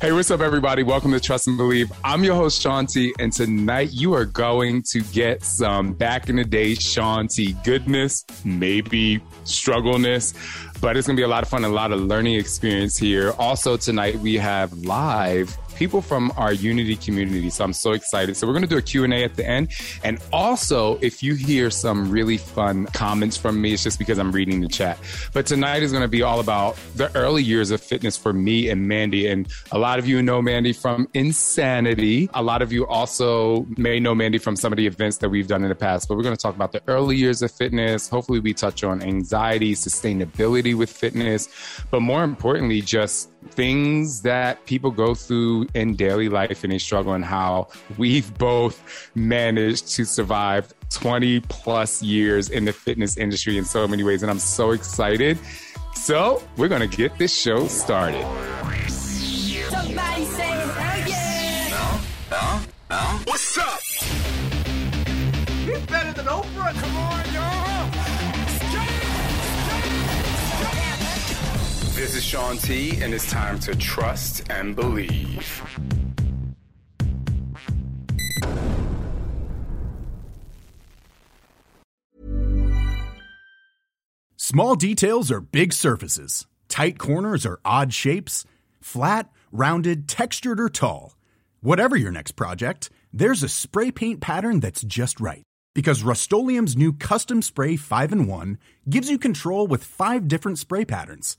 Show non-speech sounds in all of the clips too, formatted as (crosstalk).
Hey, what's up, everybody? Welcome to Trust and Believe. I'm your host, Shaun T, and tonight you are going to get some back in the day Shaun T goodness, maybe struggleness, but it's going to be a lot of fun a lot of learning experience here. Also, tonight we have live people from our Unity community. So I'm so excited. So we're going to do a Q&A at the end. And also, if you hear some really fun comments from me, it's just because I'm reading the chat. But tonight is going to be all about the early years of fitness for me and Mandy. And a lot of you know Mandy from Insanity. A lot of you also may know Mandy from some of the events that we've done in the past. But we're going to talk about the early years of fitness. Hopefully, we touch on anxiety, sustainability with fitness, but more importantly, just things that people go through in daily life and they struggle and how we've both managed to survive 20 plus years in the fitness industry in so many ways. And I'm so excited. So we're going to get this show started. Somebody say, oh yeah. Huh? Huh? What's up? He's better than Oprah. Come on, y'all. This is Shaun T, and it's time to trust and believe. Small details are big surfaces, tight corners are odd shapes, flat, rounded, textured, or tall. Whatever your next project, there's a spray paint pattern that's just right. Because Rust-Oleum Custom Spray 5 and 1 gives you control with five different spray patterns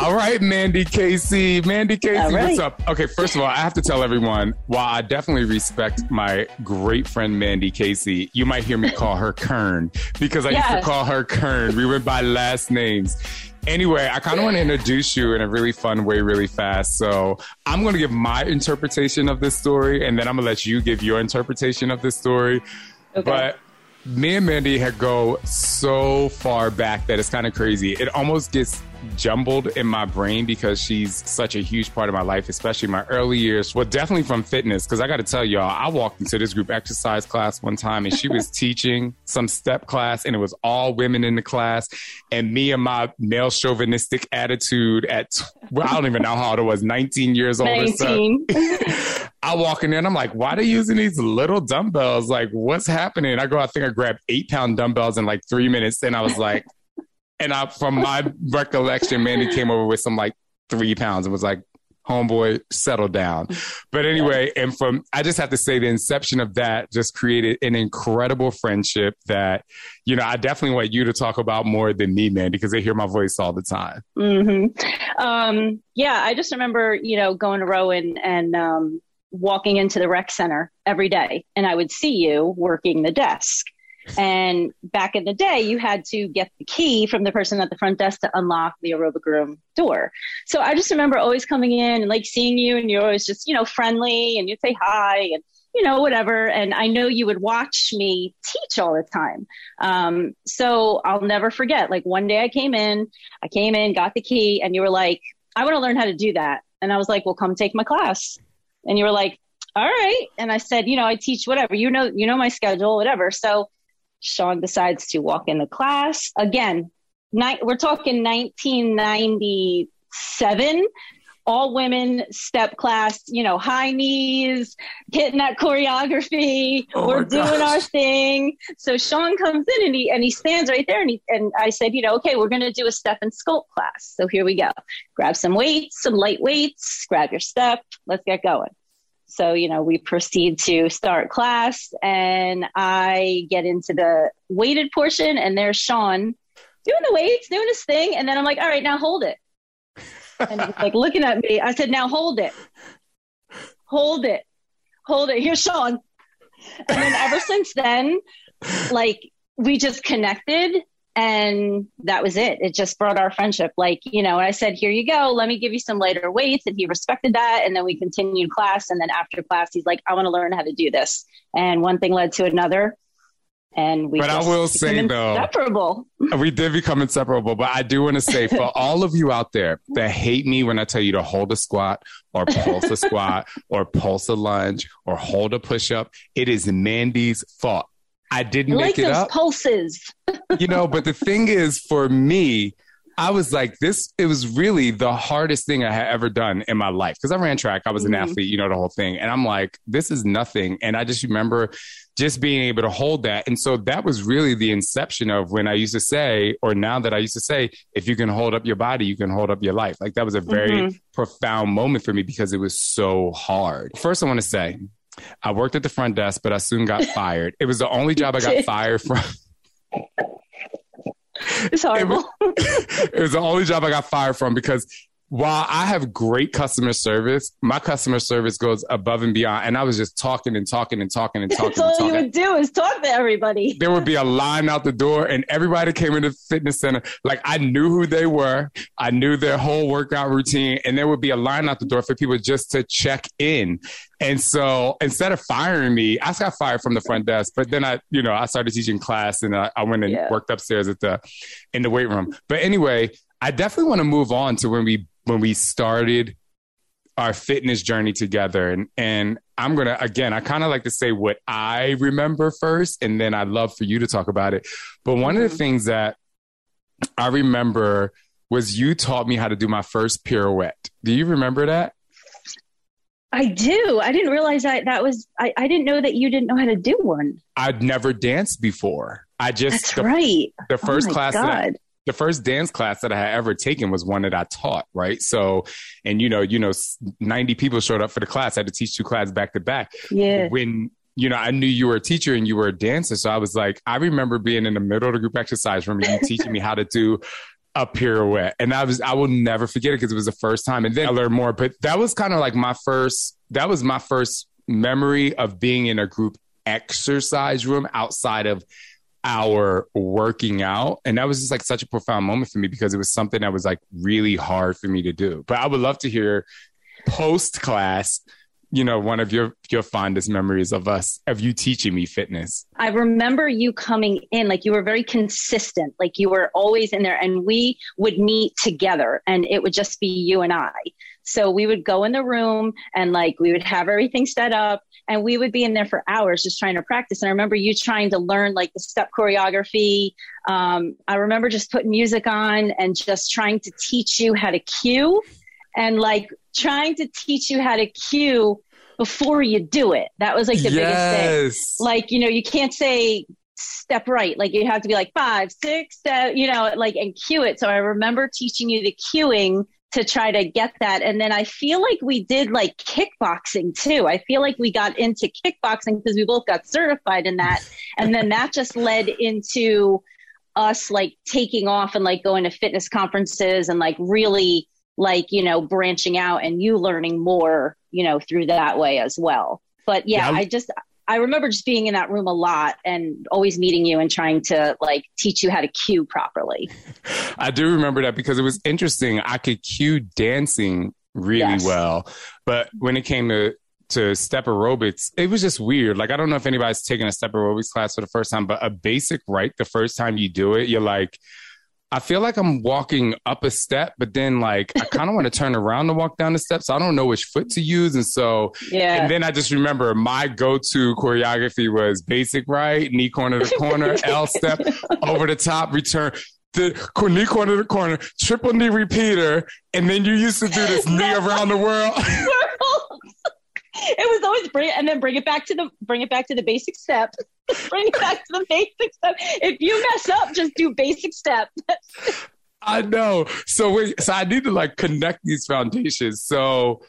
All right, Mandy Casey. Mandy Casey, right. what's up? Okay, first of all, I have to tell everyone while I definitely respect my great friend Mandy Casey, you might hear me call her Kern because I used to call her Kern. We went by last names. Anyway, I kind of want to introduce you in a really fun way, really fast. So I'm going to give my interpretation of this story, and then I'm going to let you give your interpretation of this story. Okay. But me and Mandy had go so far back that it's kind of crazy. It almost gets jumbled in my brain because she's such a huge part of my life, especially my early years. Well, definitely from fitness. Because I got to tell y'all, I walked into this group exercise class one time and she was (laughs) teaching some step class, and it was all women in the class. And me and my male chauvinistic attitude at, well, I don't even know how old I was, 19 years old or so. 19. (laughs) I walk in there and I'm like, why are they using these little dumbbells? Like, what's happening? I go, I think I grabbed eight pound dumbbells in like three minutes. And I was like, and I, from my recollection, Mandy came over with some like three pounds and was like, homeboy, settle down. But anyway, and from, I just have to say the inception of that just created an incredible friendship that, you know, I definitely want you to talk about more than me, man, because they hear my voice all the time. hmm Um, yeah, I just remember, you know, going to Rowan and um, walking into the rec center every day, and I would see you working the desk. And back in the day, you had to get the key from the person at the front desk to unlock the aerobic room door. So I just remember always coming in and like seeing you, and you're always just, you know, friendly, and you'd say hi, and you know, whatever. And I know you would watch me teach all the time. Um, so I'll never forget. Like one day I came in, I came in, got the key, and you were like, I want to learn how to do that. And I was like, well, come take my class. And you were like, all right. And I said, you know, I teach whatever, you know, you know, my schedule, whatever. So Shaun decides to walk in the class again. Ni- we're talking 1997 all women step class, you know, high knees, hitting that choreography. Oh We're doing gosh. our thing. So Shaun comes in and he and he stands right there and he, and I said, you know, okay, we're going to do a step and sculpt class. So here we go. Grab some weights, some light weights, grab your step. Let's get going. So, you know, we proceed to start class and I get into the weighted portion and there's Shaun doing the weights, doing his thing. And then I'm like, all right, now hold it. And he's like (laughs) looking at me. I said, now hold it. Hold it. Hold it. Here's Shaun. And then ever since then, like we just connected and that was it. It just brought our friendship. Like, you know, I said, here you go. Let me give you some lighter weights. And he respected that. And then we continued class. And then after class, he's like, I want to learn how to do this. And one thing led to another. And we but I will say though, inseparable. (laughs) we did become inseparable. But I do want to say for (laughs) all of you out there that hate me when I tell you to hold a squat or pulse a squat or pulse a lunge or hold a push up, it is Mandy's fault. I didn't make like it those up. pulses. (laughs) you know, but the thing is, for me, I was like, this, it was really the hardest thing I had ever done in my life. Cause I ran track, I was an Mhm. athlete, you know, the whole thing. And I'm like, this is nothing. And I just remember just being able to hold that. And so that was really the inception of when I used to say, or now that I used to say, if you can hold up your body, you can hold up your life. Like that was a very Mhm. profound moment for me because it was so hard. First, I want to say, I worked at the front desk, but I soon got (laughs) fired. It was the only job I got fired from. It's horrible. (laughs) it was the only job I got fired from because while I have great customer service, my customer service goes above and beyond. And I was just talking and talking and talking and (laughs) talking That's all you would do is talk to everybody. There would be a line out the door, and everybody came into the fitness center. Like I knew who they were, I knew their whole workout routine, and there would be a line out the door for people just to check in. And so instead of firing me, I got fired from the front desk. But then I, you know, I started teaching class, and I, I went and Yeah. worked upstairs at the in the weight room. But anyway, I definitely want to move on to when we when we started our fitness journey together and and I'm gonna again I kind of like to say what I remember first and then I'd love for you to talk about it but one of the Mhm. things that I remember was you taught me how to do my first pirouette do you remember that I do. I didn't realize that that was, I, I didn't know that you didn't know how to do one. I'd never danced before I just That's the, right. the first oh class that God. The first dance class that I had ever taken was one that I taught, right? So, and you know, you know, 90 people showed up for the class. I had to teach two classes back to back. yeah. When, you know, I knew you were a teacher and you were a dancer. So I was like, I remember being in the middle of the group exercise room and you teaching me how to do a pirouette. And I was, I will never forget it because it was the first time. And then I learned more. But that was kind of like my first, that was my first memory of being in a group exercise room outside of our working out. And that was just like such a profound moment for me because it was something that was like really hard for me to do. But I would love to hear post class, you know, one of your your fondest memories of us, of you teaching me fitness. I remember you coming in, like you were very consistent, like you were always in there, and we would meet together, and it would just be you and I. So we would go in the room and like we would have everything set up, and we would be in there for hours just trying to practice. And I remember you trying to learn like the step choreography. Um, I remember just putting music on and just trying to teach you how to cue, and like trying to teach you how to cue before you do it. That was like the biggest thing yes. like you know you can't say step right like you have to be like five six step you know like and cue it so i remember teaching you the cueing to try to get that. And then i feel like we did like kickboxing too. I feel like we got into kickboxing because we both got certified in that. (laughs) And then that just led into us like taking off and like going to fitness conferences and like really like you know branching out and you learning more you know through that way as well. But yeah Yeah. i just i remember just being in that room a lot and always meeting you and trying to like teach you how to cue properly (laughs) I do remember that because it was interesting. I could cue dancing really Yes. well, but when it came to to step aerobics, it was just weird. Like I don't know if anybody's taken a step aerobics class for the first time, but a basic right the first time you do it, you're like, I feel like I'm walking up a step, but then like I kind of want to turn around to walk down the steps. So I don't know which foot to use, and so yeah and then I just remember my go-to choreography was basic right, knee corner to corner, (laughs) L step, over the top, return. The knee corner to corner, triple knee repeater, and then you used to do this (laughs) knee around the (laughs) world. it was always bring it and then bring it back to the bring it back to the basic step (laughs) bring it back to the basic step if you mess up just do basic step I know. So wait, so I need to like connect these foundations. So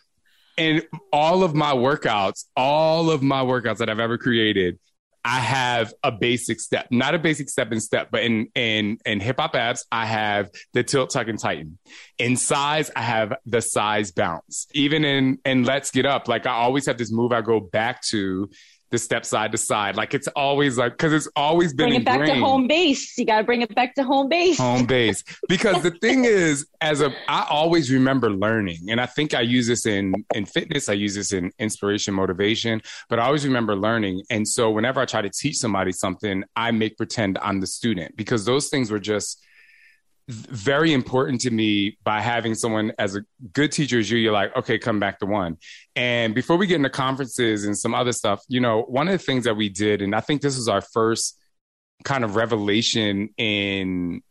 in all of my workouts, all of my workouts that I've ever created, I have a basic step, not a basic step and step, but in in in hip hop abs, I have the tilt, tuck, and tighten. In Cize, I have the Cize bounce. Even in in let's get up, like I always have this move I go back to the step side to side. Like it's always like because it's always been bring it ingrained. back to home base. You got to bring it back to home base. Home base. Because the (laughs) thing is, as a, I always remember learning, and I think I use this in in fitness. I use this in inspiration, motivation. But I always remember learning, and so whenever I try to teach somebody something, I make pretend I'm the student because those things were just very important to me by having someone as a good teacher as you you're like okay come back to one. And before we get into conferences and some other stuff you know one of the things that we did and i think this was our first kind of revelation in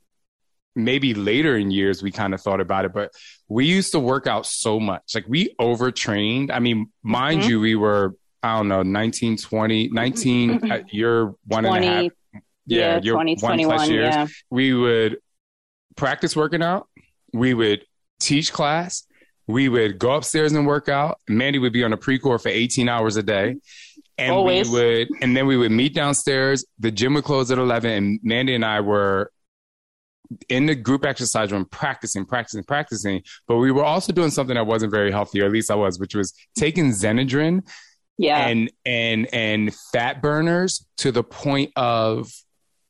maybe later in years we kind of thought about it but we used to work out so much. Like we overtrained. I mean mind Mhm. you we were i don't know 19 20 19 uh, you're one and a 20, half yeah, you're 20, one plus 21, years. yeah. we would practice working out. We would teach class. We would go upstairs and work out. Mandy would be on a Precor for 18 hours a day. And Always. we would, and then we would meet downstairs. The gym would close at 11 and Mandy and I were in the group exercise room practicing, practicing, practicing. But we were also doing something that wasn't very healthy, or at least I was, which was taking Xenadrine Yeah. and and and fat burners to the point of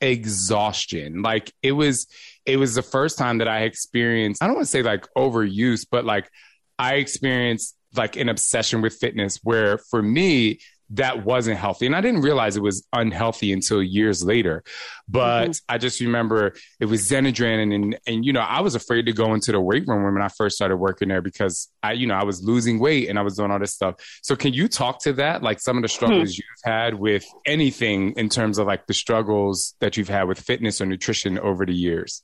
exhaustion like it was it was the first time that i experienced i don't want to say like overuse but like i experienced like an obsession with fitness where for me that wasn't healthy. And i didn't realize it was unhealthy until years later. But mm-hmm. i just remember it was xenadrine and, and and you know i was afraid to go into the weight room when i first started working there because i you know i was losing weight and i was doing all this stuff. So can you talk to that? Like some of the hmm. struggles you've had with anything in terms of like the struggles that you've had with fitness or nutrition over the years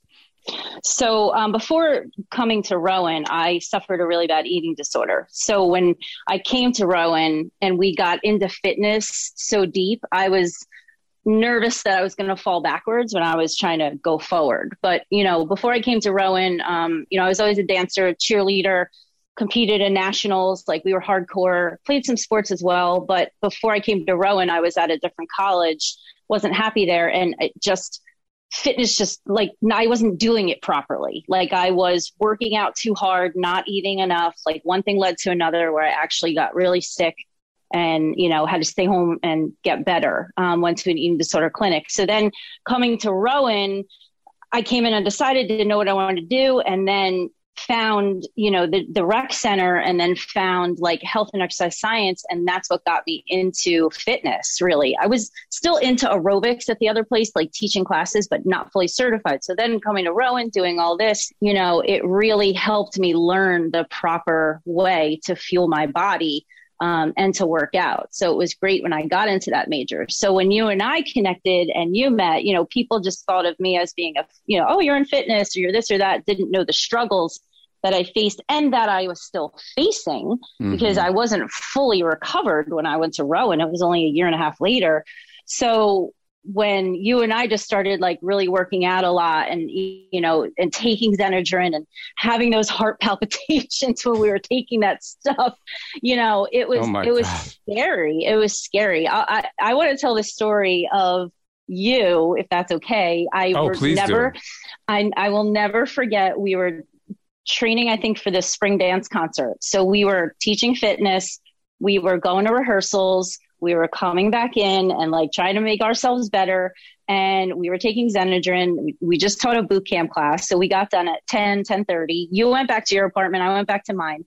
So um, before coming to Rowan, I suffered a really bad eating disorder. So when I came to Rowan and we got into fitness so deep, I was nervous that I was going to fall backwards when I was trying to go forward. But you know, before I came to Rowan, um, you know, I was always a dancer, cheerleader, competed in nationals. Like we were hardcore, played some sports as well. But before I came to Rowan, I was at a different college, wasn't happy there, and it just fitness just like I wasn't doing it properly. Like I was working out too hard, not eating enough. Like one thing led to another where I actually got really sick and, you know, had to stay home and get better. Um, went to an eating disorder clinic. So then coming to Rowan, I came in undecided, didn't know what I wanted to do. And then found, you know, the, the rec center and then found like health and exercise science. And that's what got me into fitness, really. I was still into aerobics at the other place, like teaching classes, but not fully certified. So then coming to Rowan, doing all this, you know, it really helped me learn the proper way to fuel my body um, and to work out. So it was great when I got into that major. So when you and I connected and you met, you know, people just thought of me as being a, you know, oh, you're in fitness or you're this or that, didn't know the struggles that I faced and that I was still facing because I wasn't fully recovered when I went to Rowan. It was only a year and a half later. So when you and I just started like really working out a lot and you know and taking Xenadrine and having those heart (laughs) palpitations when we were taking that stuff, you know, it was Oh it was God. scary. It was scary. I I, I want to tell the story of you, if that's okay. I Oh, were please do. never I I will never forget we were training, I think, for this spring dance concert. So we were teaching fitness, we were going to rehearsals, we were coming back in and like trying to make ourselves better. And we were taking Xenadrine. We- just taught a boot camp class. So we got done at 10, 10 You went back to your apartment. I went back to mine.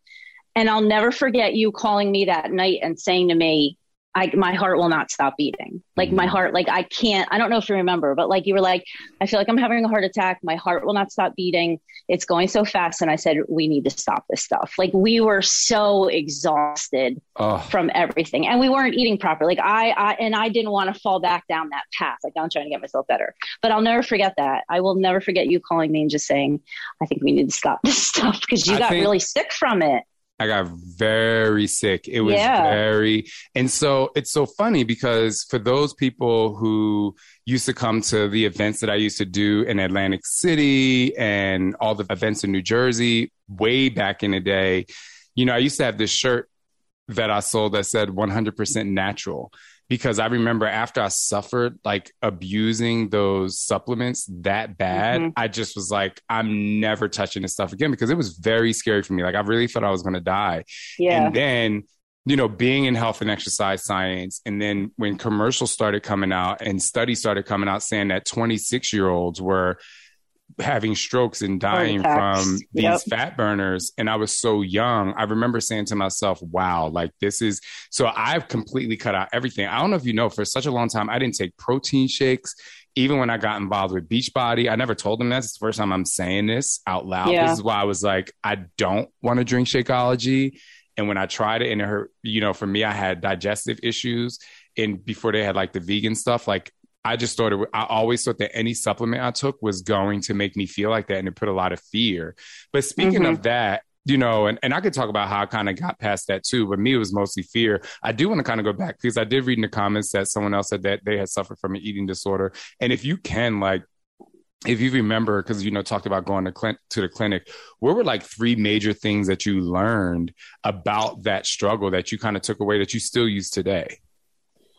And I'll never forget you calling me that night and saying to me, I, my heart will not stop beating. Like my mm-hmm. heart, like I can't, I don't know if you remember, but like you were like, I feel like I'm having a heart attack. My heart will not stop beating. It's going so fast. And I said, we need to stop this stuff. Like we were so exhausted oh from everything and we weren't eating properly. Like I, I, and I didn't want to fall back down that path. Like I'm trying to get myself better, but I'll never forget that. I will never forget you calling me and just saying, I think we need to stop this (laughs) stuff because you I got think- really sick from it. I got very sick. It was Yeah. very, and so it's so funny because for those people who used to come to the events that I used to do in Atlantic City and all the events in New Jersey way back in the day, you know, I used to have this shirt that I sold that said 100% natural. Because I remember after I suffered like abusing those supplements that bad, mm-hmm. I just was like, I'm never touching this stuff again because it was very scary for me. Like I really thought I was going to die. Yeah. And then, you know, being in health and exercise science, and then when commercials started coming out and studies started coming out saying that 26 year olds were having strokes and oh, dying from these yep. fat burners and I was so young. I remember saying to myself, wow, like this is so I've completely cut out everything. I don't know if you know, for such a long time, I didn't take protein shakes. Even when I got involved with Beachbody, I never told them that. It's the first time I'm saying this out loud. Yeah. This is why I was like, I don't want to drink Shakeology. And when I tried it, and it hurt, you know, for me, I had digestive issues. And before they had like the vegan stuff, like I just thought it, I always thought that any supplement I took was going to make me feel like that and it put a lot of fear. But speaking mm-hmm. of that, you know, and, and I could talk about how I kind of got past that too, but me, it was mostly fear. I do want to kind of go back because I did read in the comments that someone else said that they had suffered from an eating disorder. And if you can, like, if you remember, because you know, talked about going to, cl- to the clinic, what were like three major things that you learned about that struggle that you kind of took away that you still use today?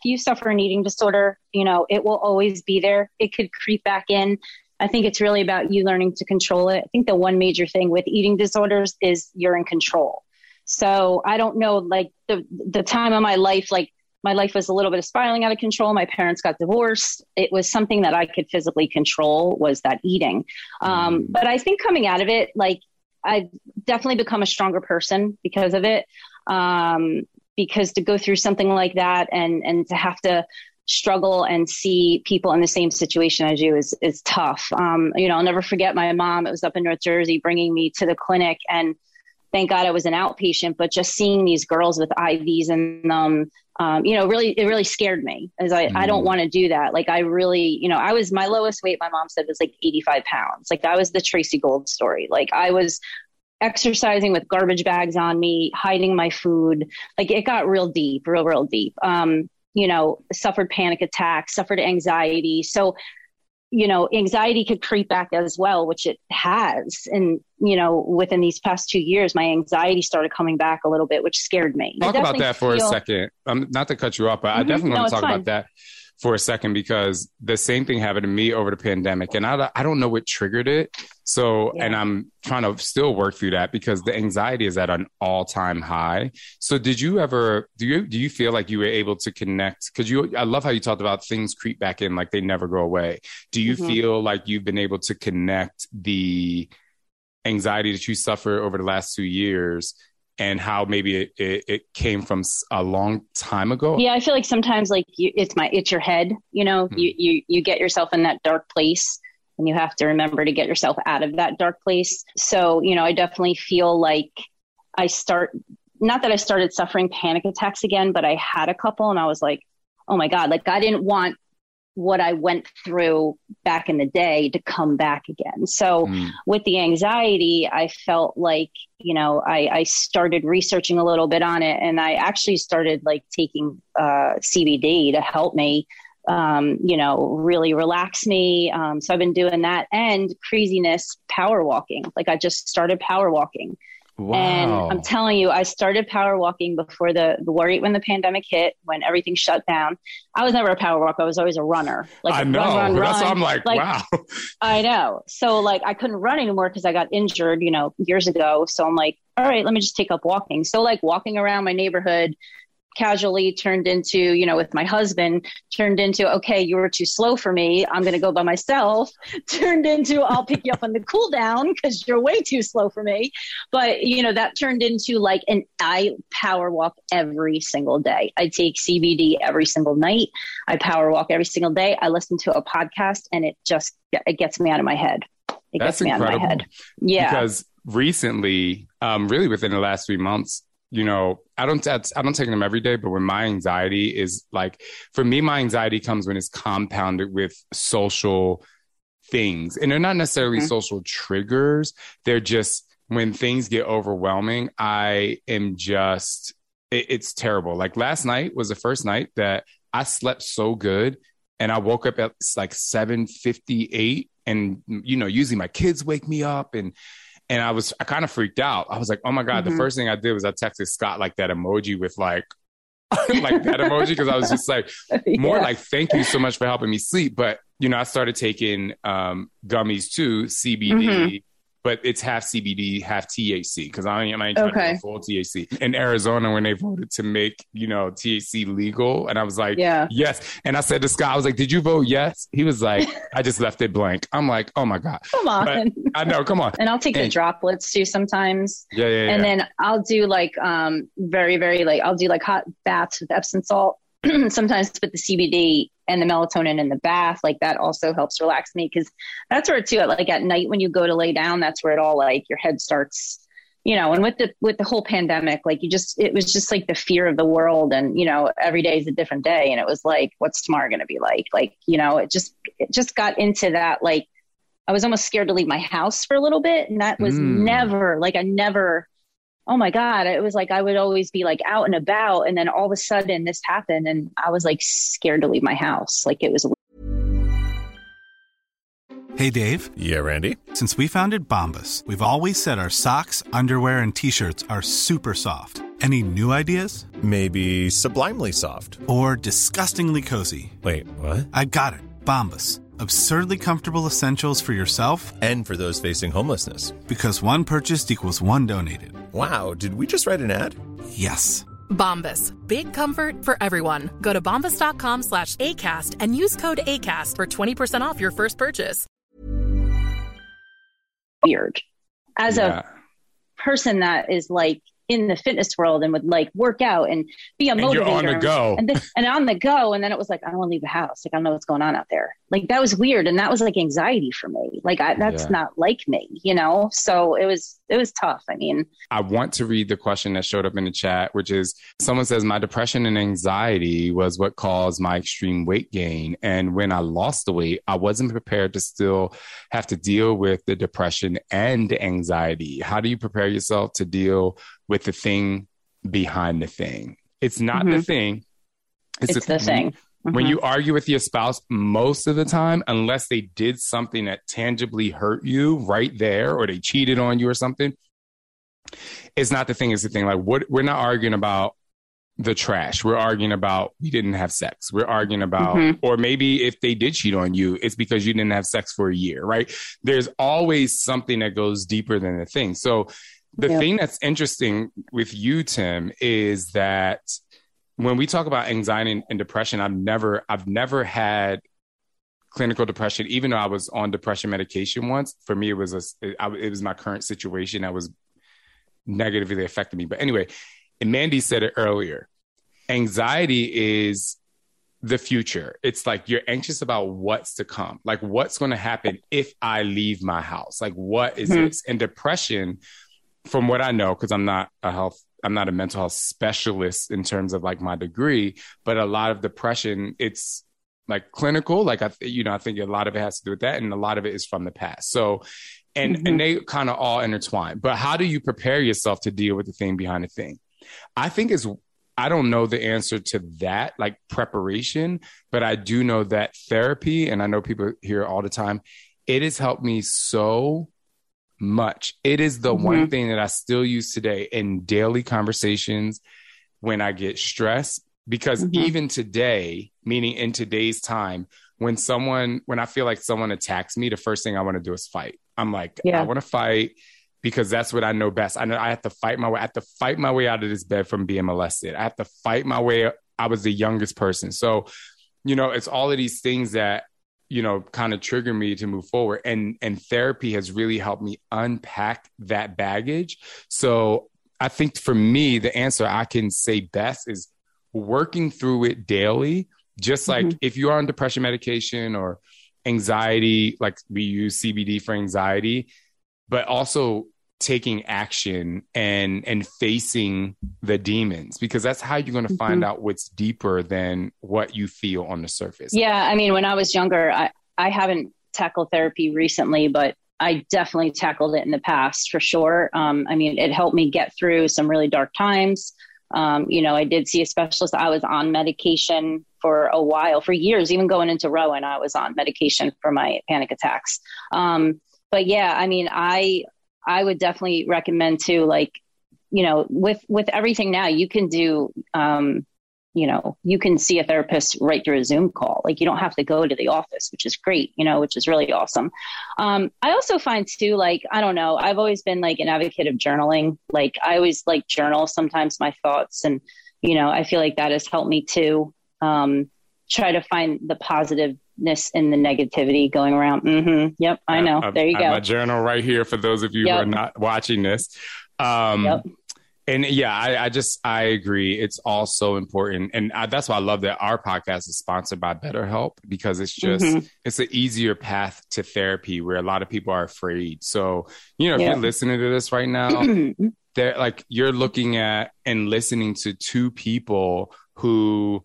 You suffer an eating disorder, you know, it will always be there. It could creep back in. I think it's really about you learning to control it. I think the one major thing with eating disorders is you're in control. So I don't know, like the the time of my life, like my life was a little bit of spiraling out of control. My parents got divorced. It was something that I could physically control was that eating. Um, mm. but I think coming out of it, like I've definitely become a stronger person because of it. Um, because to go through something like that and and to have to struggle and see people in the same situation as you is is tough. Um, you know, I'll never forget my mom. It was up in North Jersey, bringing me to the clinic, and thank God I was an outpatient. But just seeing these girls with IVs in them, um, you know, really it really scared me. As I mm. I don't mm. want to do that. Like I really, you know, I was my lowest weight. My mom said was like 85 pounds. Like I was the Tracey Gold story. Like I was exercising with garbage bags on me, hiding my food. Like it got real deep, real, real deep. Um, you know, suffered panic attacks, suffered anxiety. So, you know, anxiety could creep back as well, which it has. And, you know, within these past two years, my anxiety started coming back a little bit, which scared me. Talk about that for feel... a second. Um, not to cut you off, but mm-hmm. I definitely want to talk fine. about that for a second because the same thing happened to me over the pandemic and I, I don't know what triggered it. So, yeah. and I'm trying to still work through that because the anxiety is at an all time high. So did you ever, do you, do you feel like you were able to connect? Cause you, I love how you talked about things creep back in like they never go away. Do you mm-hmm. feel like you've been able to connect the anxiety that you suffered over the last two years and how maybe it, it, it, came from a long time ago? Yeah i feel like sometimes like you, it's my it's your head you know? Hmm. you, you you get yourself in that dark place and you have to remember to get yourself out of that dark place. So you know i definitely feel like i start not that i started suffering panic attacks again but i had a couple and i was like oh my god like i didn't want what I went through back in the day to come back again. So mm. with the anxiety, I felt like, you know, I, I, started researching a little bit on it and I actually started like taking uh, CBD to help me, um, you know, really relax me. Um, so I've been doing that and craziness power walking. Like I just started power walking. Wow. And I'm telling you, I started power walking before the, the worry when the pandemic hit, when everything shut down. I was never a power walker. I was always a runner. Like I know. Run, run, run. I'm like, like, wow. (laughs) I know. So like I couldn't run anymore because I got injured, you know, years ago. So I'm like, all right, let me just take up walking. So like walking around my neighborhood, casually turned into, you know, with my husband, turned into, okay, you were too slow for me. I'm going to go by myself. (laughs) Turned into, I'll pick you up on the cool down because you're way too slow for me. But, you know, that turned into like an I power walk every single day. I take CBD every single night. I power walk every single day. I listen to a podcast and it just, it gets me out of my head. It That's gets me incredible. out of my head. Yeah. Because recently, um, really within the last three months, you know, I don't I don't take them every day, but when my anxiety is like for me, my anxiety comes when it's compounded with social things. And they're not necessarily mm-hmm. social triggers. They're just when things get overwhelming, I am just it, it's terrible. Like last night was the first night that I slept so good and I woke up at like 7:58 and you know, usually my kids wake me up and and I was I kind of freaked out. I was like, oh my god! Mm-hmm. The first thing I did was I texted Scott like that emoji with like (laughs) like that emoji because I was just like (laughs) more Yeah. like thank you so much for helping me sleep. But you know, I started taking um, gummies too, CBD, Mm-hmm. But it's half CBD, half THC because I I ain't trying to Okay. go full THC. In Arizona, when they voted to make you know THC legal, and I was like, Yeah. yes. And I said to Scott, I was like, did you vote yes? He was like, (laughs) I just left it blank. I'm like, oh my god. Come on. But (laughs) I know, come on. and I'll take the droplets too sometimes. Yeah, yeah, yeah. And then I'll do like um very, very like I'll do like hot baths with Epsom salt. (clears throat) sometimes with the CBD and the melatonin in the bath, like that also helps relax me because that's where too like at night when you go to lay down, that's where it all like your head starts you know, and with the with the whole pandemic, like you just it was just like the fear of the world and you know, every day is a different day and it was like, what's tomorrow gonna be like? Like, you know, it just it just got into that like I was almost scared to leave my house for a little bit. And that was Mm. never like I never oh my God. It was like I would always be like out and about and then all of a sudden this happened and I was like scared to leave my house. Like it was Hey Dave, Yeah, Randy. since we founded Bombas, we've always said our socks, underwear, and t shirts are super soft. Any new ideas? Maybe sublimely soft. Or disgustingly cozy? Wait, what? I got it. Bombas. Absurdly comfortable essentials for yourself And for those facing homelessness. because one purchased equals one donated. Wow, did we just write an ad? Yes. Bombas. Big comfort for everyone. Go to bombas.com slash ACAST and use code ACAST for 20% off your first purchase. weird. As Yeah. a person that is like in the fitness world and would like work out and be a And motivator you're on the go. and, then, and on the go and then it was like i don't want to leave the house like i don't know what's going on out there like that was weird and that was like anxiety for me like I, that's Yeah. not like me you know so it was it was tough i mean I want to read the question that showed up in the chat, which is someone says, My depression and anxiety was what caused my extreme weight gain. And when I lost the weight, I wasn't prepared to still have to deal with the depression and anxiety. How do you prepare yourself to deal with the thing behind the thing? It's not the Mhm. thing, it's, the thing when Mhm. you argue with your spouse most of the time unless they did something that tangibly hurt you right there or they cheated on you or something it's not the thing it's the thing like what we're not arguing about the trash we're arguing about we didn't have sex we're arguing about Mhm. or maybe if they did cheat on you it's because you didn't have sex for a year right there's always something that goes deeper than the thing so the Yeah. thing that's interesting with you tim is that when we talk about anxiety and, and depression i've never i've never had clinical depression even though i was on depression medication once. For me it was a it, I, it was my current situation that was negatively affecting me. But anyway and mandy said it earlier anxiety is the future. It's like you're anxious about what's to come. Like what's going to happen if i leave my house? Like what is Mhm. this? And depression from what I know, because I'm not a health, I'm not a mental health specialist in terms of like my degree, but a lot of depression, it's like clinical. Like I, you know, I think a lot of it has to do with that, and a lot of it is from the past. So, and Mhm. and they kind of all intertwine. But how do you prepare yourself to deal with the thing behind the thing? I think is I don't know the answer to that, like preparation, but I do know that therapy, and I know people hear all the time, it has helped me so much. It is the one thing that I still use today in daily conversations when I get stressed. Because Mhm. even today, meaning in today's time, when someone, when I feel like someone attacks me, the first thing I want to do is fight. I'm like, Yeah. I want to fight because that's what I know best. I know I have to fight my way. I have to fight my way out of this bed from being molested. I have to fight my way. I was the youngest person. So, you know, it's all of these things that you know kind of trigger me to move forward. And and therapy has really helped me unpack that baggage. So i think for me the answer i can say best is working through it daily. Just like Mhm. if you're on depression medication or anxiety like we use cbd for anxiety but also taking action and and facing the demons because that's how you're going to find out what's deeper than what you feel on the surface Yeah, I mean, when I was younger, I, I haven't tackled therapy recently, but I definitely tackled it in the past for sure. Um, I mean, it helped me get through some really dark times. Um, you know, I did see a specialist. I was on medication for a while, for years, even going into Rowan, I was on medication for my panic attacks. Um, but yeah, I mean, I I would definitely recommend to like, you know, with with everything now, you can do um, you know, you can see a therapist right through a Zoom call. Like you don't have to go to the office, which is great, you know, which is really awesome. Um, I also find too, like, I don't know, I've always been like an advocate of journaling. Like I always like journal sometimes my thoughts and, you know, I feel like that has helped me too. Um, try to find the positiveness in the negativity going around. Mm-hmm. Yep. I know. I, there you I go. have a journal right here for those of you Yep. who are not watching this. Um, Yep. And yeah, I, I just I agree. It's all so important, and I, that's why I love that our podcast is sponsored by BetterHelp because it's just Mhm. it's an easier path to therapy where a lot of people are afraid. So you know, if Yeah. you're listening to this right now, (clears throat) they're like you're looking at and listening to two people who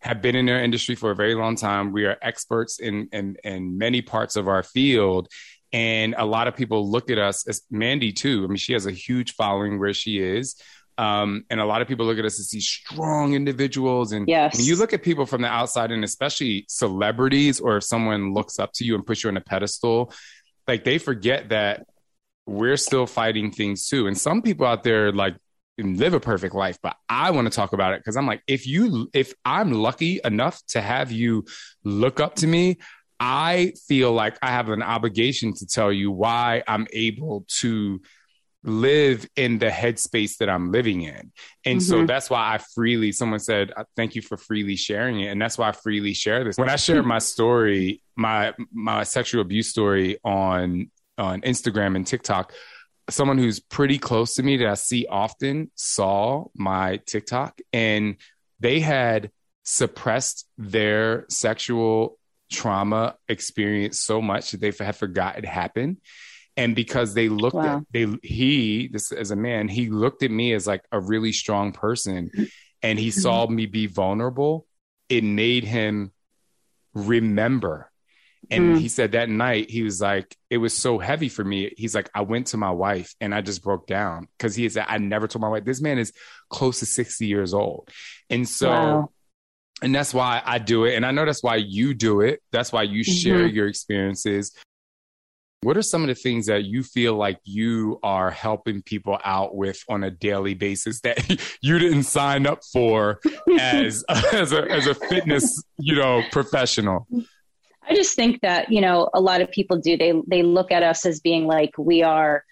have been in their industry for a very long time. We are experts in in, in many parts of our field. And a lot of people look at us as Mandy too. I mean, she has a huge following where she is. Um, and a lot of people look at us as these strong individuals. And Yes. when you look at people from the outside, and especially celebrities, or if someone looks up to you and puts you on a pedestal, like they forget that we're still fighting things too. And some people out there like live a perfect life, but I want to talk about it because I'm like, if you, if I'm lucky enough to have you look up to me, I feel like I have an obligation to tell you why I'm able to live in the headspace that I'm living in. And so Mhm. that's why I freely, someone said, "Uh, thank you for freely sharing it. And that's why I freely share this. When I share (laughs) my story, my, my sexual abuse story on, on Instagram and TikTok, someone who's pretty close to me that I see often saw my TikTok and they had suppressed their sexual trauma experience so much that they had forgot it happened. And because they looked Wow. at they he this as a man he looked at me as like a really strong person and he saw mm-hmm. me be vulnerable. It made him remember and Mm. he said that night he was like it was so heavy for me he's like i went to my wife and i just broke down because he said i never told my wife this man is close to 60 years old and so Wow. and that's why I do it. And I know that's why you do it. That's why you share your experiences. What are some of the things that you feel like you are helping people out with on a daily basis that (laughs) you didn't sign up for (laughs) as (laughs) as a as a fitness, you know, professional? I just think that you know a lot of people do. They they look at us as being like we are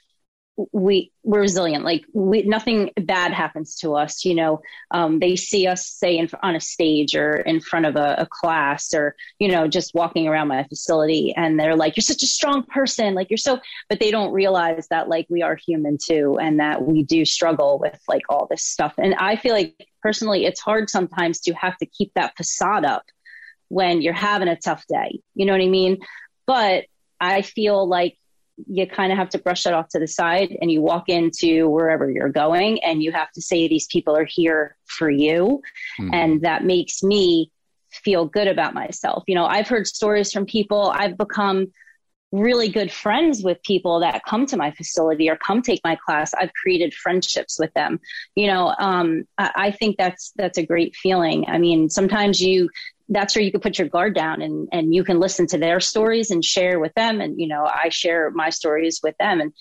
we we're resilient. Like we nothing bad happens to us. You know, um, they see us say in, on a stage or in front of a, a class or you know just walking around my facility, and they're like, "You're such a strong person." Like you're so, but they don't realize that like we are human too, and that we do struggle with like all this stuff. And I feel like personally, it's hard sometimes to have to keep that facade up when you're having a tough day. You know what I mean? But I feel like you kind of have to brush that off to the side and you walk into wherever you're going and you have to say these people are here for you. Mhm. And that makes me feel good about myself. You know, I've heard stories from people, I've become really good friends with people that come to my facility or come take my class. I've created friendships with them. You know, um, I, I think that's that's a great feeling. I mean, sometimes you that's where you can put your guard down and and you can listen to their stories and share with them. And you know, I share my stories with them. And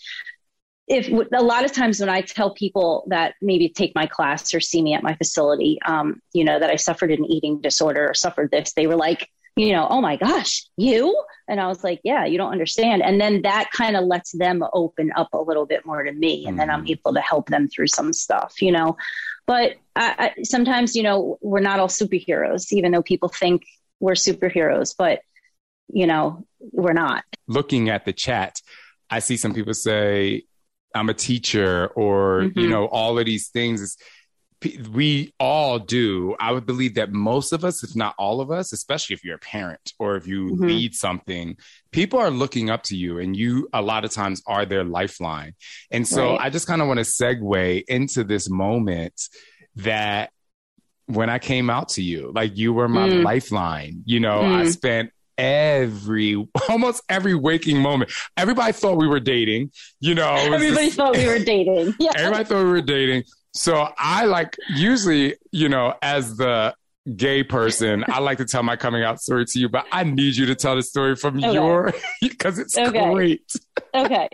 if a lot of times when I tell people that maybe take my class or see me at my facility, um, you know, that I suffered an eating disorder or suffered this, they were like, you know, oh my gosh, you? And I was like, yeah, you don't understand. And then that kind of lets them open up a little bit more to me. And then I'm able to help them through some stuff, you know. But I, I, sometimes, you know, we're not all superheroes, even though people think we're superheroes, but, you know, we're not. Looking at the chat, I see some people say, I'm a teacher, or, you Mhm. know, all of these things. It's, we all do. I would believe that most of us, if not all of us, especially if you're a parent or if you Mhm. lead something, people are looking up to you and you a lot of times are their lifeline. And so Right. I just kind of want to segue into this moment that when I came out to you, like you were my Mm. lifeline, you know, I Mm. spent every almost every waking moment. Everybody thought we were dating, you know. Everybody just- thought we were dating. (laughs) Yeah. Everybody thought we were dating. So I like usually, you know, as the gay person, I like to tell my coming out story to you, but I need you to tell the story from Okay. your (laughs) because it's Okay. great. okay.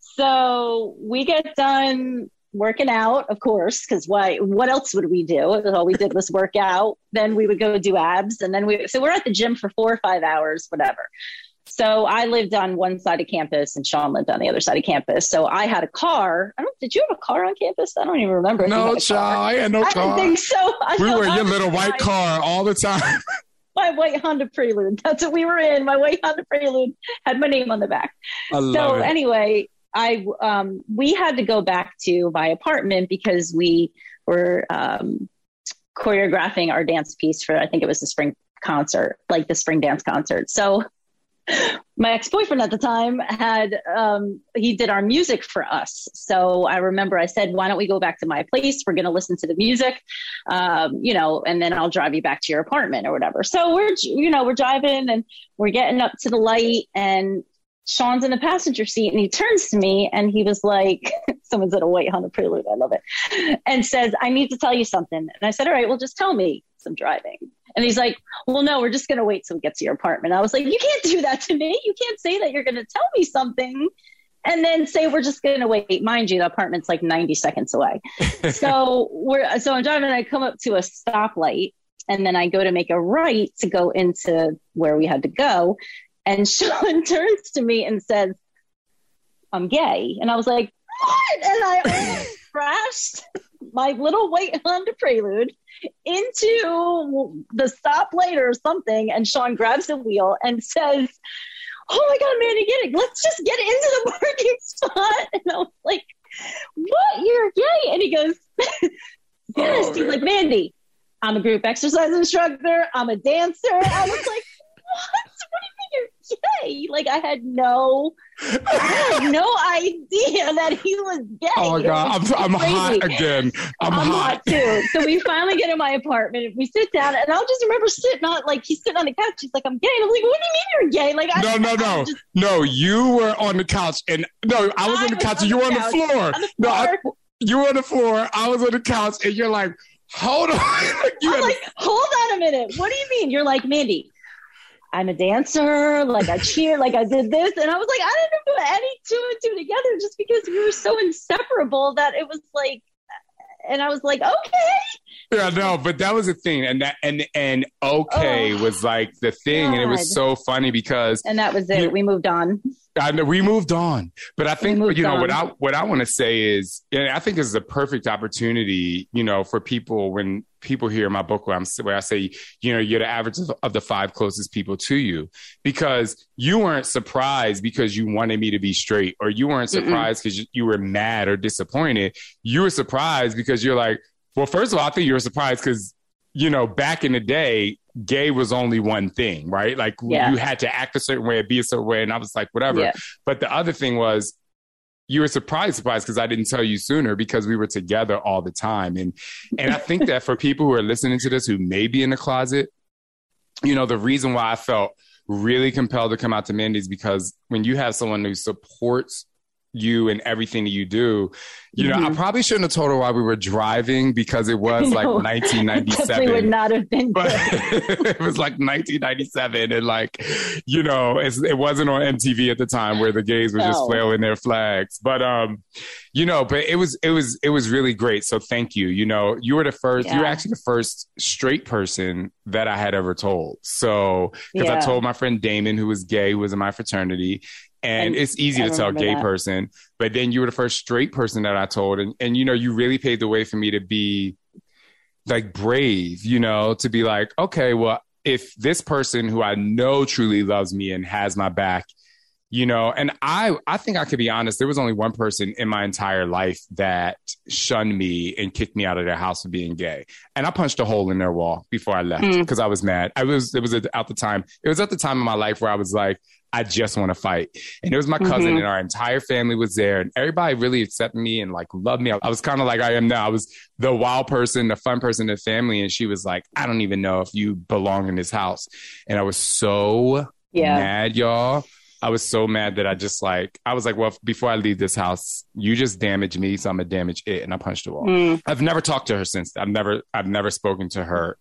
So we get done working out, of course, because why? What else would we do? All we did was work out. Then we would go do abs, and then we. So we're at the gym for four or five hours, whatever. So I lived on one side of campus, and Shaun lived on the other side of campus. So I had a car. I don't. Did you have a car on campus? I don't even remember. No, Shaun, I had no I car. I think so. I we were in your little white car all the time. (laughs) My white Honda Prelude. That's what we were in. My white Honda Prelude had my name on the back. I love so it. anyway, I um, we had to go back to my apartment because we were um, choreographing our dance piece for I think it was the spring concert, like the spring dance concert. So my ex-boyfriend at the time had um, he did our music for us. So i remember i said why don't we go back to my place? We're going to listen to the music um, you know and then i'll drive you back to your apartment or whatever. So we're you know we're driving and we're getting up to the light and shaun's in the passenger seat and he turns to me and he was like (laughs) someone's in a white honda prelude i love it and says i need to tell you something. And i said all right well just tell me i'm driving and he's like, well, no, we're just going to wait till we get to your apartment. I was like, you can't do that to me. You can't say that you're going to tell me something and then say we're just going to wait. Mind you, the apartment's like 90 seconds away. (laughs) so we're, so I'm driving and I come up to a stoplight and then I go to make a right to go into where we had to go. And (laughs) Shaun turns to me and says, I'm gay. And I was like, what? And I (laughs) crashed my little white (laughs) Honda Prelude into the stoplight or something. And Shaun grabs the wheel and says, Oh my God, Mandy, get it. Let's just get into the (laughs) parking spot. And I was like, What? You're gay? And he goes, (laughs) Yes. Oh, He's like, Mandy, I'm a group exercise instructor. I'm a dancer. I was like, What? What do you mean you're gay? Like, I had no, I had no idea that he was gay. Oh my god, I'm I'm hot again. I'm, I'm hot. hot too. So we finally get in my apartment. We sit down, and I'll just remember sitting on like he's sitting on the couch. He's like, "I'm gay." And I'm like, "What do you mean you're gay?" Like, I, No, no, no, just- no. You were on the couch, and no, I was I on the couch, on and you were on the floor. on the No, I, you were on the floor. I was on the couch, and you're like, "Hold on." (laughs) you I'm like, "Hold on a minute. What do you mean?" You're like, Mandy. I'm a dancer, like I cheer, like I did this, and I was like, I didn't put any two and two together just because we were so inseparable that it was like, and I was like, okay, Yeah, no, but that was the thing, and that and and okay Oh, was like the thing, and it was so funny because and that was it. You- we moved on. I know we moved on, but I think you know what. I what I want to say is, and I think this is a perfect opportunity, you know, for people when people hear my book where I'm where I say, you know, you're the average of, of the five closest people to you, because you weren't surprised because you wanted me to be straight, or you weren't surprised because you were mad or disappointed. You were surprised because you're like, well, first of all, I think you were surprised because you know, back in the day, gay was only one thing, right? Like Yeah. you had to act a certain way, be a certain way, and I was like, whatever. Yeah. But the other thing was, you were surprised, surprised because I didn't tell you sooner because we were together all the time, and and I think that for people who are listening to this who may be in the closet, you know, the reason why I felt really compelled to come out to Mandy is because when you have someone who supports you and everything that you do, you know, I Mhm. probably shouldn't have told her why we were driving because it was like (laughs) 1997 we would not have been but (laughs) it was like 1997 and like you know it's, it wasn't on mtv at the time where the gays were just No. flailing their flags. But um you know but it was it was it was really great so thank you. You know you were the first you were actually the first straight person that i had ever told. So because i told my friend damon who was gay who was in my fraternity and, it's easy I to tell gay that. person but then you were the first straight person that i told and and you know you really paved the way for me to be like brave, you know, to be like, okay, well, if this person who I know truly loves me and has my back, you know, and I I think I could be honest, there was only one person in my entire life that shunned me and kicked me out of their house for being gay. And I punched a hole in their wall before I left Mm. because I was mad. I was it was at the time. It was at the time in my life where I was like I just want to fight. And it was my cousin Mhm. and our entire family was there and everybody really accepted me and like loved me. I was kind of like I am now. I was the wild person, the fun person in the family. And she was like, I don't even know if you belong in this house. And I was so Yeah. mad, y'all. I was so mad that I just like, I was like, well, before I leave this house, you just damage me. So I'm going to damage it. And I punched the wall. Mm. I've never talked to her since. I've never, I've never spoken to her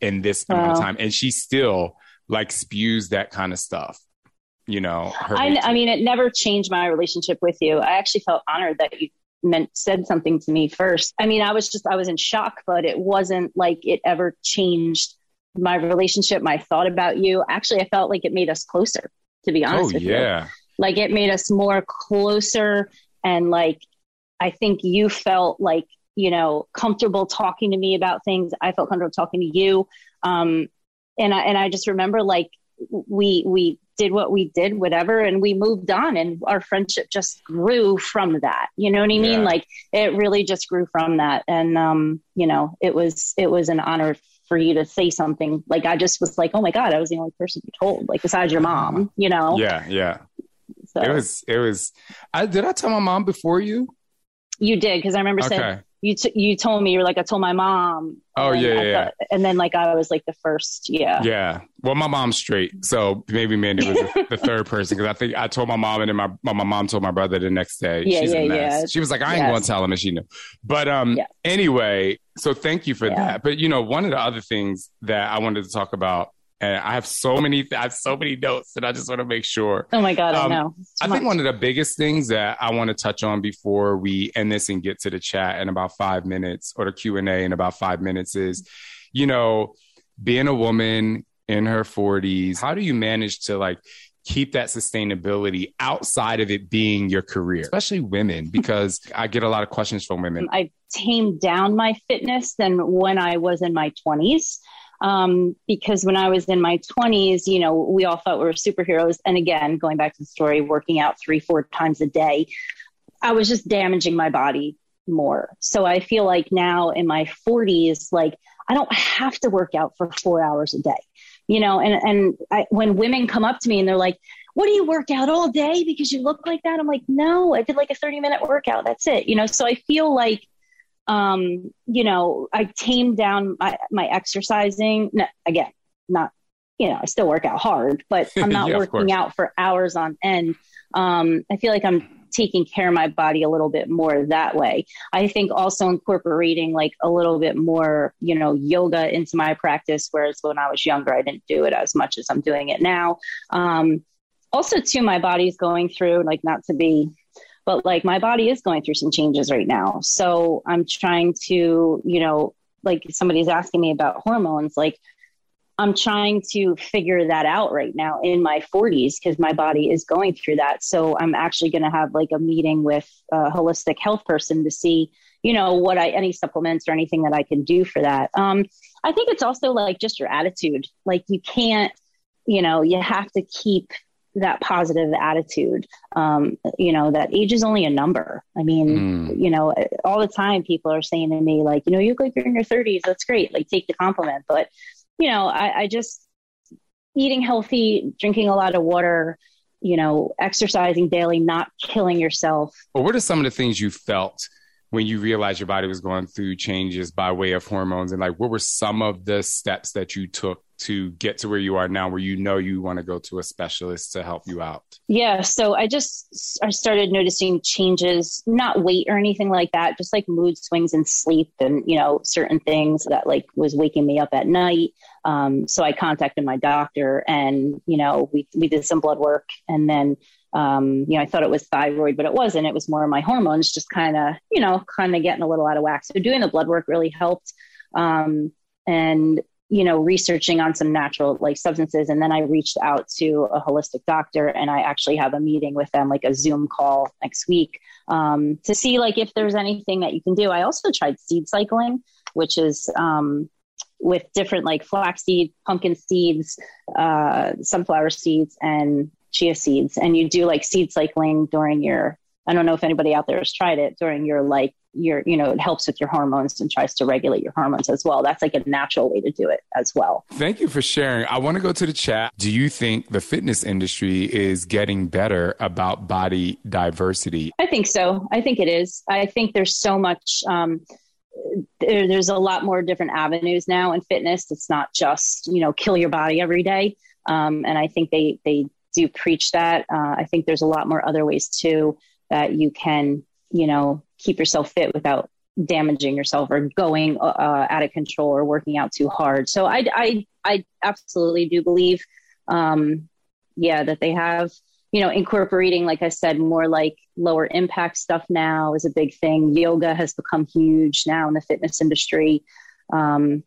in this amount of time. And she still like spews that kind of stuff, you know, I. I mean, it never changed my relationship with you. I actually felt honored that you meant said something to me first. I mean, I was just I was in shock, but it wasn't like it ever changed my relationship, my thought about you. Actually, I felt like it made us closer, to be honest oh, with yeah. you. Like it made us more closer and like I think you felt like, you know, comfortable talking to me about things. I felt comfortable talking to you. Um and I and I just remember like we we did what we did, whatever, and we moved on and our friendship just grew from that. You know what I mean? Yeah. Like it really just grew from that. And um, you know, it was it was an honor for you to say something. Like I just was like, oh my God, I was the only person you told, like besides your mom, you know? Yeah, yeah. So It was it was I did I tell my mom before you? you did because I remember saying Okay. You t- you told me you were like I told my mom. Oh, yeah, yeah, yeah. thought- and then like I was like the first, yeah. Yeah. Well, my mom's straight, so maybe Mandy was the, the third (laughs) person because I think I told my mom, and then my my, mom told my brother the next day. Yeah, She's yeah, yeah. She was like, "I ain't Yes. going to tell him," and she knew. But um, anyway, so thank you for Yeah. that. But you know, one of the other things that I wanted to talk about, and I have so many, I have so many notes, and I just want to make sure. Oh my God, Um, I know. I think one of the biggest things that I want to touch on before we end this and get to the chat in about five minutes or the Q and A in about five minutes is, you know, being a woman in her forties. How do you manage to like keep that sustainability outside of it being your career, especially women? (laughs) Because I get a lot of questions from women. I tamed down my fitness than when I was in my 20s. Um, because when I was in my 20s, you know, we all thought we were superheroes. And again, going back to the story, working out three, four times a day, I was just damaging my body more. So I feel like now in my 40s, like I don't have to work out for four hours a day, you know, and, and I, when women come up to me and they're like, what do you work out all day because you look like that? I'm like, no, I did like a 30 minute workout. That's it. You know, so I feel like, um, you know, I tamed down my, my exercising. No, again, not, you know, I still work out hard, but I'm (laughs) not Yeah, working out for hours on end. Um, I feel like I'm taking care of my body a little bit more that way. I think also incorporating like a little bit more, you know, yoga into my practice. Whereas when I was younger, I didn't do it as much as I'm doing it now. Um, also, too, my body's going through like not to be, but like my body is going through some changes right now. So I'm trying to, you know, like somebody's asking me about hormones, like I'm trying to figure that out right now in my 40s because my body is going through that. So I'm actually going to have like a meeting with a holistic health person to see, you know, what I any supplements or anything that I can do for that. Um, I think it's also like just your attitude. Like you can't, you know, you have to keep that positive attitude. Um, you know, that age is only a number. I mean, Mm. you know, all the time people are saying to me, like, you know, you look like you're in your 30s. That's great. Like, take the compliment. But, you know, I, I just eating healthy, drinking a lot of water, you know, exercising daily, not killing yourself. Well, what are some of the things you felt when you realized your body was going through changes by way of hormones? And like, what were some of the steps that you took to get to where you are now, where you know you want to go to a specialist to help you out? Yeah, so I just I started noticing changes, not weight or anything like that, just like mood swings and sleep and you know certain things that like was waking me up at night. Um, so I contacted my doctor and you know we we did some blood work and then um, you know I thought it was thyroid, but it wasn't. It was more of my hormones just kind of you know kind of getting a little out of whack. So doing the blood work really helped. Um, and you know, researching on some natural like substances. And then I reached out to a holistic doctor and I actually have a meeting with them, like a Zoom call next week, um, to see like if there's anything that you can do. I also tried seed cycling, which is, um, with different like flaxseed, pumpkin seeds, uh, sunflower seeds, and chia seeds. And you do like seed cycling during your, I don't know if anybody out there has tried it during your like your, you know, it helps with your hormones and tries to regulate your hormones as well. That's like a natural way to do it as well. Thank you for sharing. I want to go to the chat. Do you think the fitness industry is getting better about body diversity? I think so. I think it is. I think there's so much. Um, there, there's a lot more different avenues now in fitness. It's not just you know kill your body every day. Um, and I think they they do preach that. Uh, I think there's a lot more other ways too that you can you know keep yourself fit without damaging yourself or going uh, out of control or working out too hard. So I I I absolutely do believe, um, yeah, that they have you know, incorporating, like I said, more like lower impact stuff now is a big thing. Yoga has become huge now in the fitness industry. Um,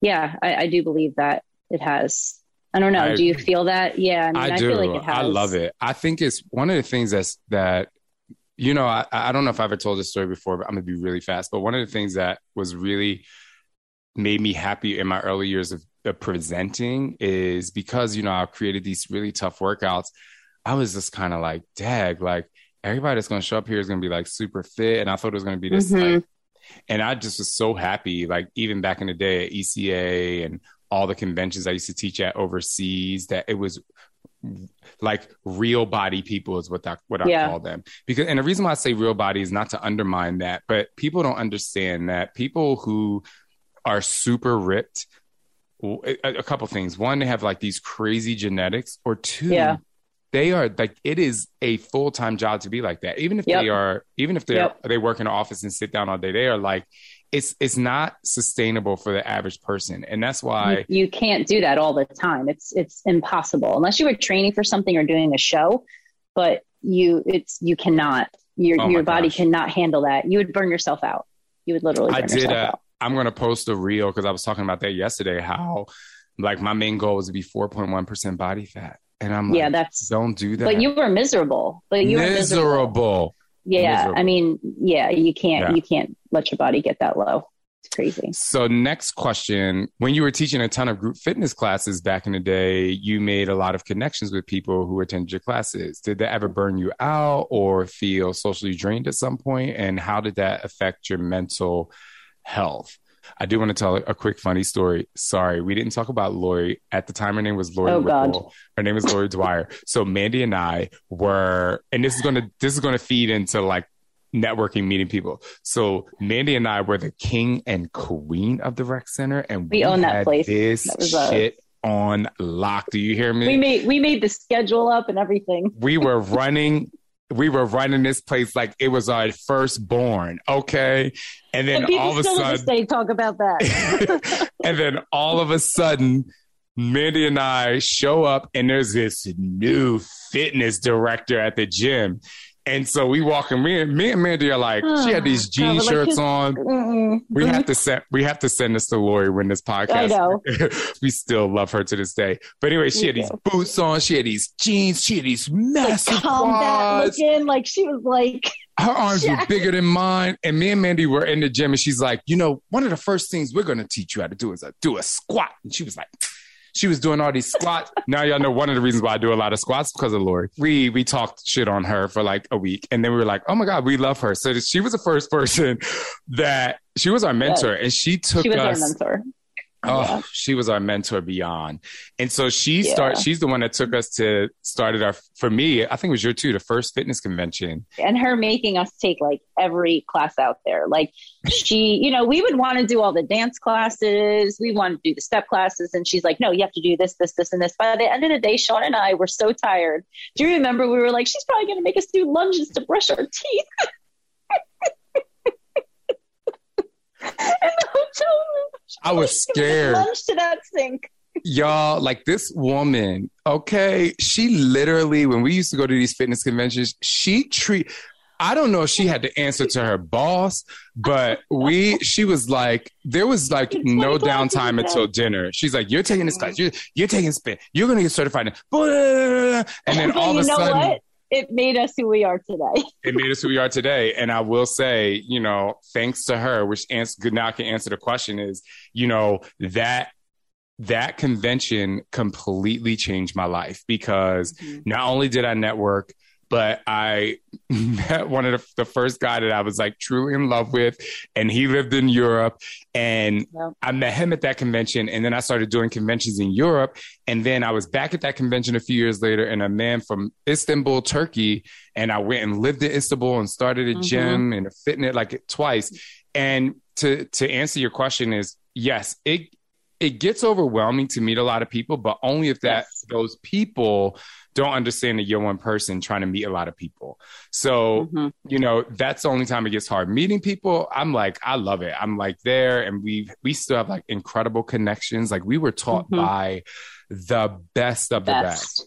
yeah, I, I do believe that it has. I don't know. I- do you feel that? Yeah, I mean, I, I do. feel like it has. I love it. I think it's one of the things that's that you know. I, I don't know if I ever told this story before, but I'm gonna be really fast. But one of the things that was really made me happy in my early years of, of presenting is because you know I created these really tough workouts. I was just kind of like, dag, like everybody that's gonna show up here is gonna be like super fit, and I thought it was gonna be this Mhm. like and I just was so happy. Like even back in the day at ECA and all the conventions I used to teach at overseas, that it was like real body people is what I what I Yeah. call them. Because and the reason why I say real body is not to undermine that, but people don't understand that people who are super ripped. A couple things. One, they have like these crazy genetics, or two, Yeah. they are like it is a full time job to be like that. Even if Yep. they are, even if they Yep. they work in an office and sit down all day, they are like it's it's not sustainable for the average person, and that's why you, you can't do that all the time. It's it's impossible unless you were training for something or doing a show. But you, it's you cannot. Your Oh your body gosh. cannot handle that. You would burn yourself out. You would literally. Burn I did. Yourself out. I'm gonna post a reel because I was talking about that yesterday. How like my main goal was to be 4.1 percent body fat, and I'm like, yeah, that's. don't do that. But you were miserable. But you were miserable. Yeah, Miserable. I mean, yeah, you can't Yeah. you can't let your body get that low. It's crazy. So, next question. When you were teaching a ton of group fitness classes back in the day, you made a lot of connections with people who attended your classes. Did that ever burn you out or feel socially drained at some point? And how did that affect your mental health? I do want to tell a quick funny story. Sorry, we didn't talk about Lori. At the time, her name was Lori Oh, God. Her name is Lori Dwyer. So Mandy and I were, and this is gonna this is gonna feed into like networking, meeting people. So Mandy and I were the king and queen of the rec center, and We own that place. This That was us. shit on lock. Do you hear me? We made we made the schedule up and everything. we were (laughs) running we were running this place like it was our firstborn okay and then And people all of a still sudden day talk about that. (laughs) and then all of a sudden mandy and i show up and there's this new fitness director at the gym and so we walk in me and me and mandy are like she had these (sighs) God, jean we're like, shirts on Mm-mm. we have mm-hmm. to send we have to send this to Lori when this podcast. I know. (laughs) we still love her to this day. But anyway, she Me had these boots on, she had these jeans, she had these like massive combat quads. looking, like she was like, Her arms were (laughs) bigger than mine. And me and Mandy were in the gym and she's like, you know, one of the first things we're gonna teach you how to do is a, do a squat. And she was like, she was doing all these squats. now y'all know one of the reasons why I do a lot of squats because of Lori. We we talked shit on her for like a week, and then we were like, "Oh my god, we love her." So she was the first person that she was our mentor, and she took she was us. Oh, she was our mentor beyond. And so she Yeah. start she's the one that took us to started our for me, I think it was your too, the first fitness convention. and her making us take like every class out there. Like she, you know, we would want to do all the dance classes, we want to do the step classes, and she's like, "No, you have to do this, this, this, and this." By the end of the day, Shaun and I were so tired. Do you remember we were like, "She's probably going to make us do lunges to brush our teeth." (laughs) (laughs) I was scared. lunge to that sink. Y'all, like this woman, okay, she literally when we used to go to these fitness conventions, she treat I don't know if she had to answer to her boss, but we she was like there was like no downtime until dinner. She's like, You're taking this class, you're you're taking spin, you're gonna get certified. And then all of a sudden what? It made us who we are today. (laughs) it made us who we are today. And I will say, you know, thanks to her, which now I can answer the question is, you know, that that convention completely changed my life because mm-hmm. not only did I network, but I (laughs) met one of the, the first guy that I was like truly in love with, and he lived in Europe, and Yep. I met him at that convention, and then I started doing conventions in Europe, and then I was back at that convention a few years later, and a man from Istanbul, Turkey, and I went and lived in Istanbul and started a Mhm. gym and a fitness like twice. And to to answer your question is yes, it it gets overwhelming to meet a lot of people, but only if that Yes. those people don't understand that you're one person trying to meet a lot of people. So, Mhm. you know, that's the only time it gets hard. Meeting people, I'm like, I love it. I'm like there and we we still have like incredible connections. Like we were taught Mhm. by the best of the best.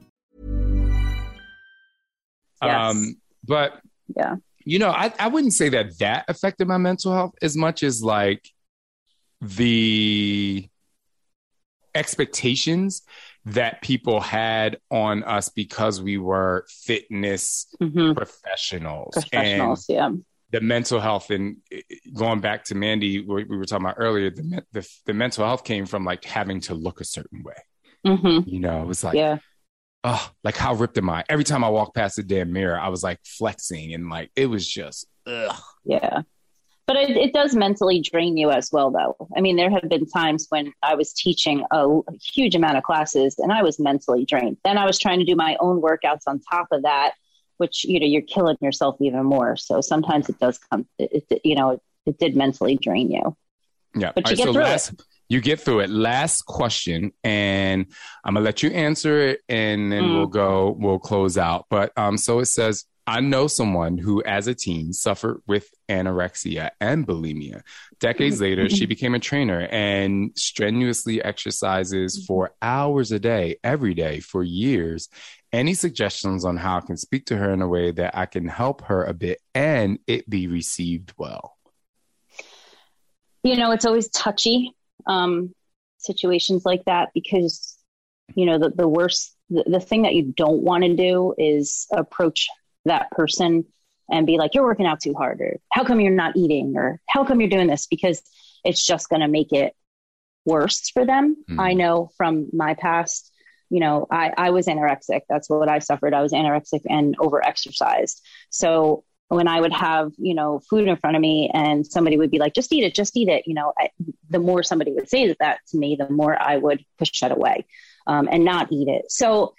Um, but yeah, you know, I, I wouldn't say that that affected my mental health as much as like the expectations that people had on us because we were fitness Mhm. professionals. professionals. And yeah. the mental health and going back to Mandy, we were talking about earlier, the, the, the mental health came from like having to look a certain way. hmm You know, it was like, yeah. Oh, like how ripped am I? Every time I walked past the damn mirror, I was like flexing and like it was just ugh. Yeah. But it, it does mentally drain you as well, though. I mean, there have been times when I was teaching a, a huge amount of classes and I was mentally drained. Then I was trying to do my own workouts on top of that, which, you know, you're killing yourself even more. So sometimes it does come, it, it, you know, it, it did mentally drain you. Yeah. But you get through last, you get through it. Last question, and I'm gonna let you answer it, and then Mm. we'll go. We'll close out. But um, so it says, I know someone who, as a teen, suffered with anorexia and bulimia. Decades later, she (laughs) became a trainer and strenuously exercises for hours a day, every day, for years. Any suggestions on how I can speak to her in a way that I can help her a bit and it be received well? you know it's always touchy um situations like that because you know the, the worst the, the thing that you don't want to do is approach that person and be like you're working out too hard or how come you're not eating? or how come you're doing this? because it's just going to make it worse for them. Mm. i know from my past you know i i was anorexic. That's what i suffered. I was anorexic and over exercised so when I would have, you know, food in front of me and somebody would be like, just eat it, just eat it, you know, I, the more somebody would say that to me, the more I would push that away um, and not eat it. So,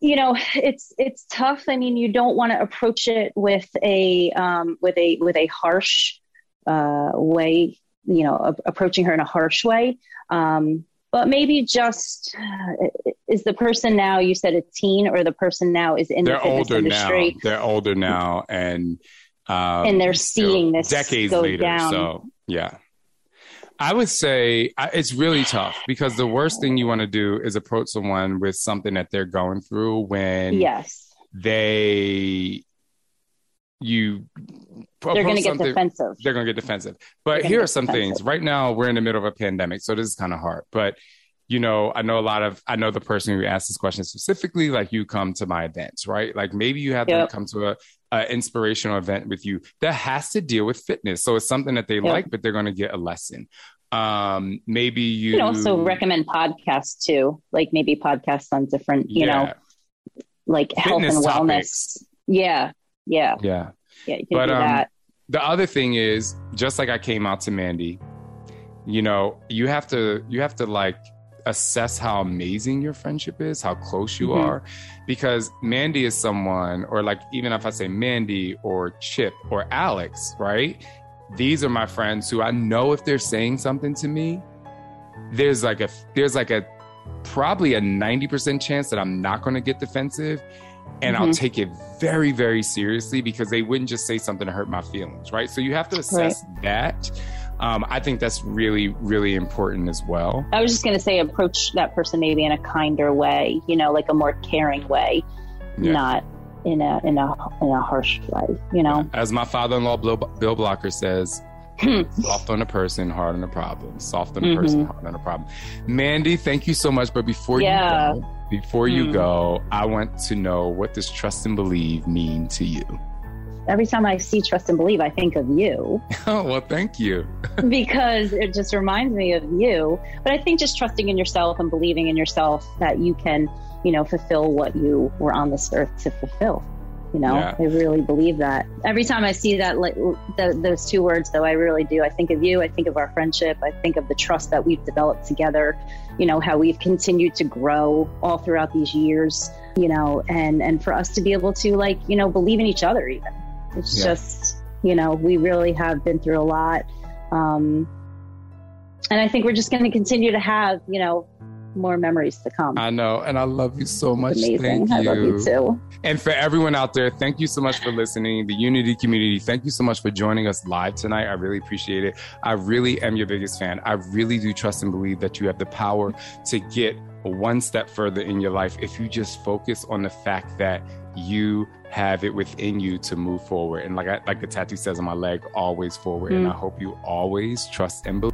you know, it's it's tough. I mean, you don't want to approach it with a um, with a with a harsh uh, way, you know, a- approaching her in a harsh way. Um, but maybe just uh, is the person now you said a teen or the person now is in they're the older industry now. They're older now, and um, And they're seeing this decades later. down. So yeah, I would say it's really tough because the worst thing you want to do is approach someone with something that they're going through when yes they you they're going to get defensive they're going to get defensive. But here are some defensive. things. Right now, we're in the middle of a pandemic, so this is kind of hard. But you know, I know a lot of I know the person who asked this question specifically. Like you come to my events, right? Like maybe you have them come to a, a inspirational event with you that has to deal with fitness. So it's something that they like, but they're going to get a lesson. Um, maybe you, you can also recommend podcasts too like maybe podcasts on different you know Yeah. like health and Fitness wellness yeah yeah yeah. yeah you can But do um, that the other thing is, just like I came out to Mandy, you know, you have to you have to like assess how amazing your friendship is, how close you Mhm. are, because Mandy is someone, or like even if I say Mandy or Chip or Alex, right? These are my friends who I know if they're saying something to me, there's like a there's like a probably a 90% chance that I'm not going to get defensive and I'll Mhm. take it very, very seriously because they wouldn't just say something to hurt my feelings, right? So you have to assess that. Um, I think that's really, really important as well. i was just going to say approach that person maybe in a kinder way you know like a more caring way Yeah. not in a in a in a harsh way you know As my father-in-law Bill, Bill Blocker says, (clears throat) Soft on the person, hard on the problem. Soft on the mm-hmm. person, hard on the problem. Mandy, thank you so much. But before yeah. you go, before you mm. go, I want to know what does trust and believe mean to you? Every time I see trust and believe, I think of you. (laughs) oh, well, thank you. (laughs) because it just reminds me of you. But I think just trusting in yourself and believing in yourself that you can, you know, fulfill what you were on this earth to fulfill. You know, yeah. I really believe that. Every time I see that, like the, those two words, though, I really do. I think of you. I think of our friendship. I think of the trust that we've developed together. You know, how we've continued to grow all throughout these years. You know, and and for us to be able to like, you know, believe in each other. Even it's yeah. just, you know, we really have been through a lot. Um, and I think we're just going to continue to have, you know, more memories to come. I know, and I love you so much. Thank you. I love you too. And for everyone out there, thank you so much for listening. The Unity community, thank you so much for joining us live tonight. I really appreciate it. I really am your biggest fan. I really do trust and believe that you have the power to get one step further in your life if you just focus on the fact that you have it within you to move forward. And like I, like the tattoo says on my leg, always forward. Mm. And I hope you always trust and believe.